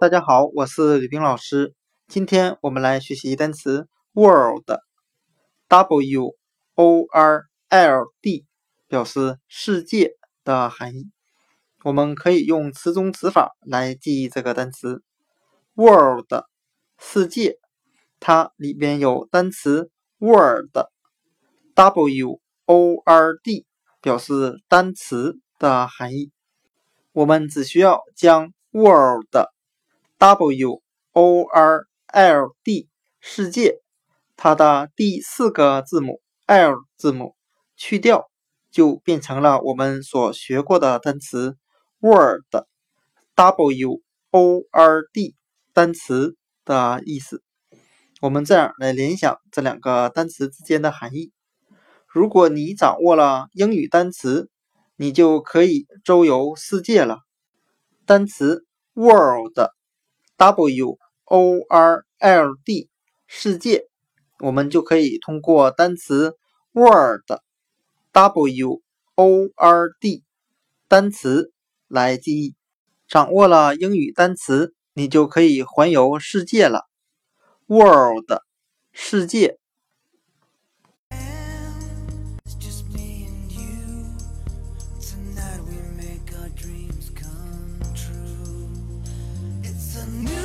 大家好，我是吕冰老师。今天我们来学习单词 world，w o r l d，表示世界的含义。我们可以用词中词法来记忆这个单词 world，世界。它里边有单词 word，w o r d，表示单词的含义。我们只需要将 world。W O R L D 世界，它的第四个字母 L 字母去掉，就变成了我们所学过的单词 world。w o r d 单词的意思。我们这样来联想这两个单词之间的含义。如果你掌握了英语单词，你就可以周游世界了。单词 World。W O R L D 世界，我们就可以通过单词 World W O R D 单词来记忆。掌握了英语单词，你就可以环游世界了。World 世界 I